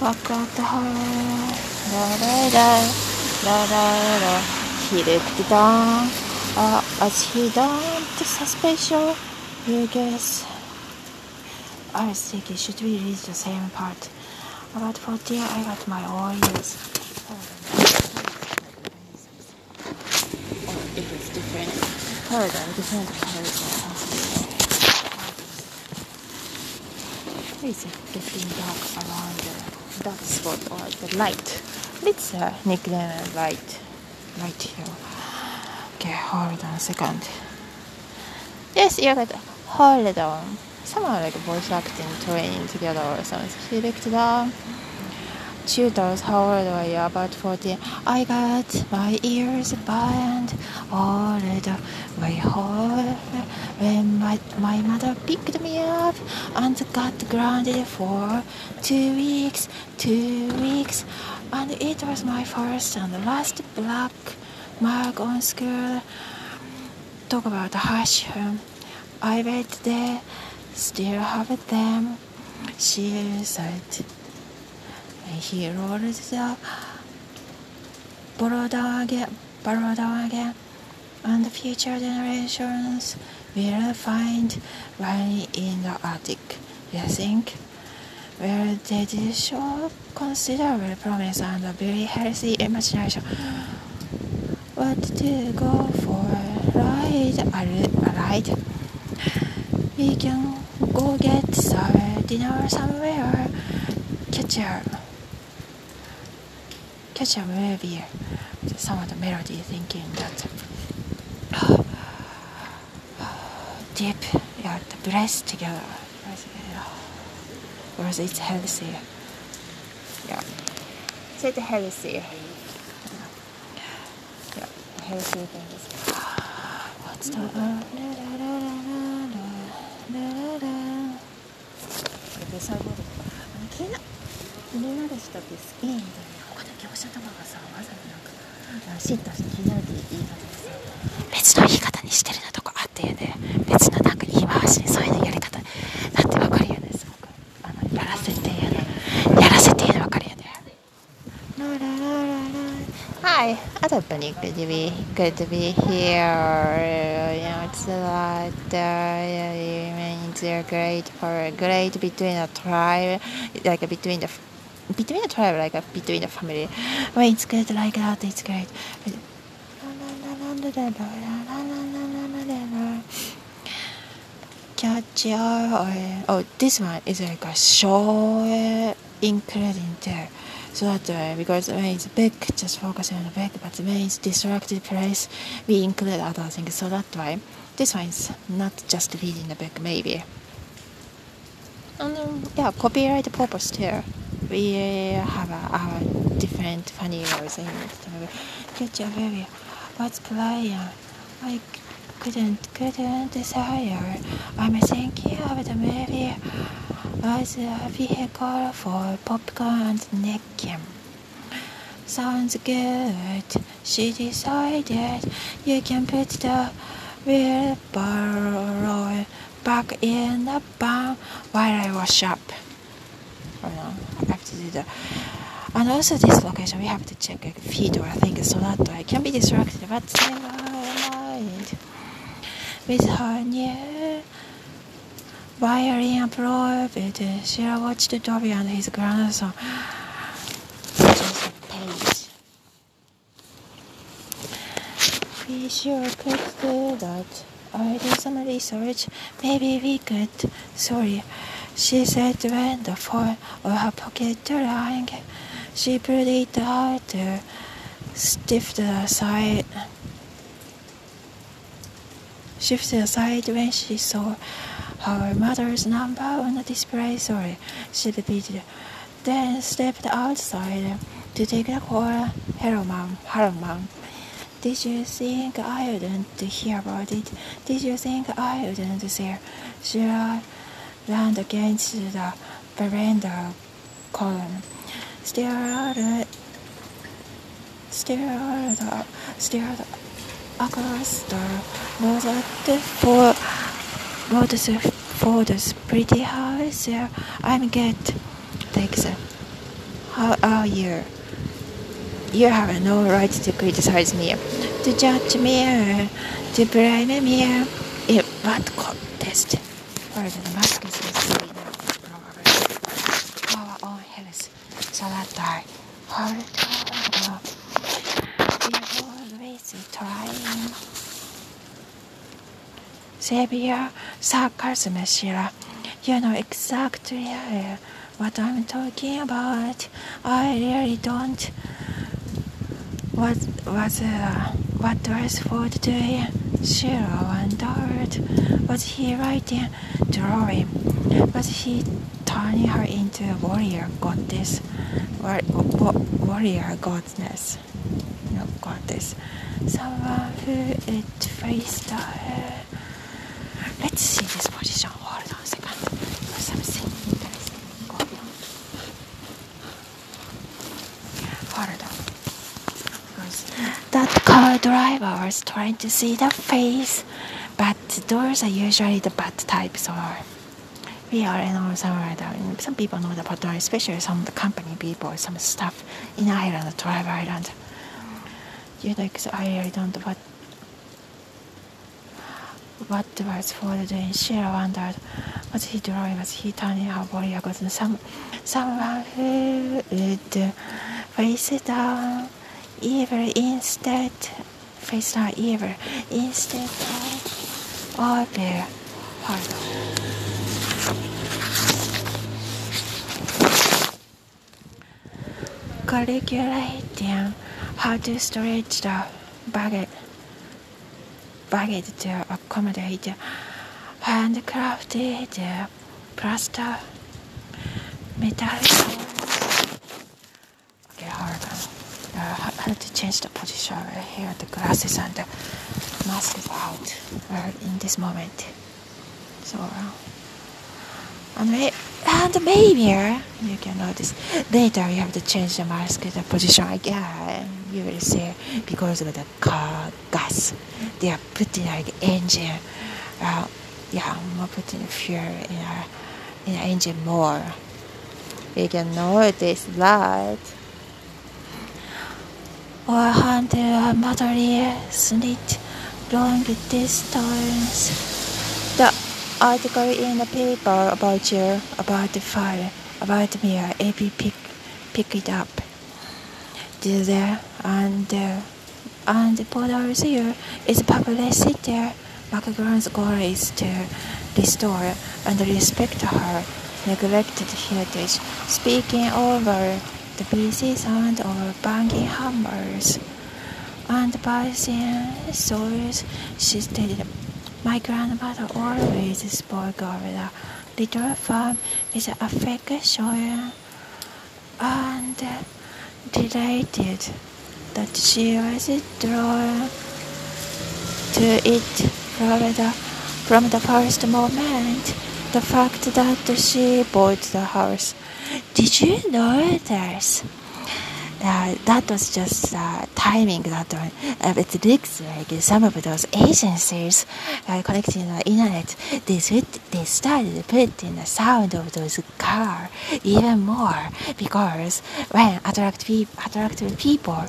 Back at the heart, da da da, da da da. He looked down uh, as he dumped suspicion. You guess. I was thinking, should we read the same part? About 40, I got my oils. Oh, it is different. Hold on, different colors. It's getting dark around the dark spot or the light. Let's uh, a nickname light. Light here. Okay, hold on a second. Yes, you got hold on. Somehow like voice acting training together or something. She looked down tutors, how old are you? About 40. I got my ears burned all the way home when my, my mother picked me up and got grounded for two weeks, two weeks. And it was my first and last black mark on school. Talk about hush. I wait there, still have them. She said he rolled the down again, down again, and future generations will find one in the attic. You think? Well, they did show considerable promise and a very healthy imagination. What to go for? a right. We can go get some dinner somewhere. Catch catch a movie some of the melody thinking that deep yeah the breath together whereas it's healthy yeah say the healthy yeah healthy things what's the uh, これ最後で気にな気になる人って好きみたいな業者 とかがさわざわざなんか嫉妬して気になるって言い方でさ別の言い方にしてるなとこあってね別のなんか言い回しにそういうやり方なんてわかるよねすごくあのやらせてやるやらせてやるわかるよね Hi, other bunny, good to be good to be here. You know, it's a lot. Uh, it's great for great between a tribe, like between the between the tribe, like uh, between the family. When it's good like that, it's great. Catch your oh, this one is like a show including there. So that way, because when it's big, just focus on the big, but when it's distracted place, we include other things. So that way, this one is not just reading the book, maybe. And um, yeah, copyright purpose too we uh, have our different funny words in it. Catch a baby. What's playing? I couldn't, couldn't desire. I'm thinking of the movie as a vehicle for popcorn and necking. Sounds good. She decided you can put the wheelbarrow back in the barn while I wash up. I have to do that. And also this location, we have to check a feed or things so that I can be distracted, but never mind. With her new violin approved, uh, Sheila watched Dobby and his grandson. A page. We sure could do that. I did some research. Maybe we could. Sorry. She said when the phone or her pocket rang, she pulled it out, to shifted aside, shifted aside when she saw her mother's number on the display. Sorry, she repeated. Then stepped outside to take the call. Hello, mom. Hello, mom. Did you think I wouldn't hear about it? Did you think I wouldn't say? Sure land against the veranda column. Stared, stared, stared across the road for roads for the pretty house. I'm good. Thanks. How are you? You have no right to criticize me, to judge me, to blame me. In what contest? Or the mask is probably our own health, so that I hold you always trying. Savior, sarcasm, Sheila. You know exactly what I'm talking about. I really don't. What was uh, what was Ford doing? Sheila wondered. Was he writing, drawing? Was he turning her into a warrior goddess? War, warrior goddess? No goddess. Someone who it faced her. Let's see this position. Hold on a second. Something interesting on. Hold on. That car driver was trying to see the face, but those are usually the bad types or we are in all some people know the pattern, especially some the company people, some stuff in Ireland, Drive Island. You know, because I really don't what what was for the doing. Sheila wondered, was he drawing, was he turning her body against some someone who would face down evil instead face down evil instead of of pardon. Calculating how to stretch the baguette, baguette to accommodate handcrafted plaster metallic Okay, hold on. Uh, have to change the position here. The glasses and the mask is out uh, in this moment. So, uh, and, and maybe you can notice later you have to change the mask the position again. You will see because of the car gas. They are putting like engine. Uh, yeah, more putting fuel in a, in the engine more. You can notice that. Or hunter materials need long distance. Article in the paper about you, about the fire, about me, uh, AP pick, pick it up. Did there uh, and uh, and the Polar's here is publicity. Background's goal is to restore and respect her neglected heritage, speaking over the busy sound of banging hammers. And the stories, she stated, My grandmother always spoke of the little farm with affection and related that she was drawn to it from the, from the first moment. The fact that she bought the house. Did you know this? That was just uh, timing that. Uh, it looks like some of those agencies uh, connecting the internet, they, they started putting the sound of those car even more because when attract pe- attractive people,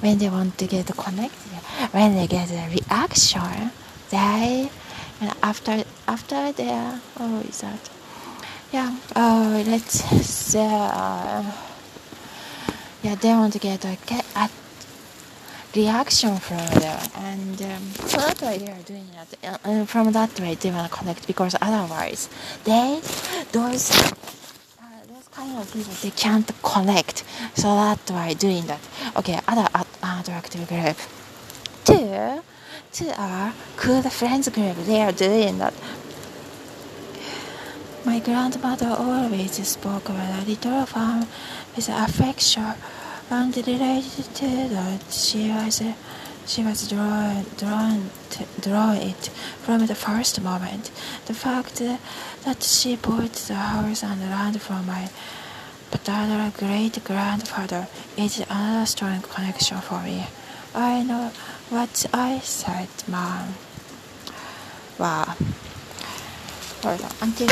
when they want to get connected, when they get a reaction, they after after their oh is that yeah oh let's say uh, yeah they want to get a, a reaction from there. And um, so that way they are doing that. Uh, and from that way they want to connect because otherwise they those uh, those kind of people they can't connect. So that's why doing that. Okay other uh, attractive group. Two to our good friends group. They are doing that. My grandmother always spoke of a little farm with affection and related that she was she was drawn drawn to draw it from the first moment. The fact that she bought the house and land from my paternal great grandfather is another strong connection for me. I know what I said, Mom. Wow. Until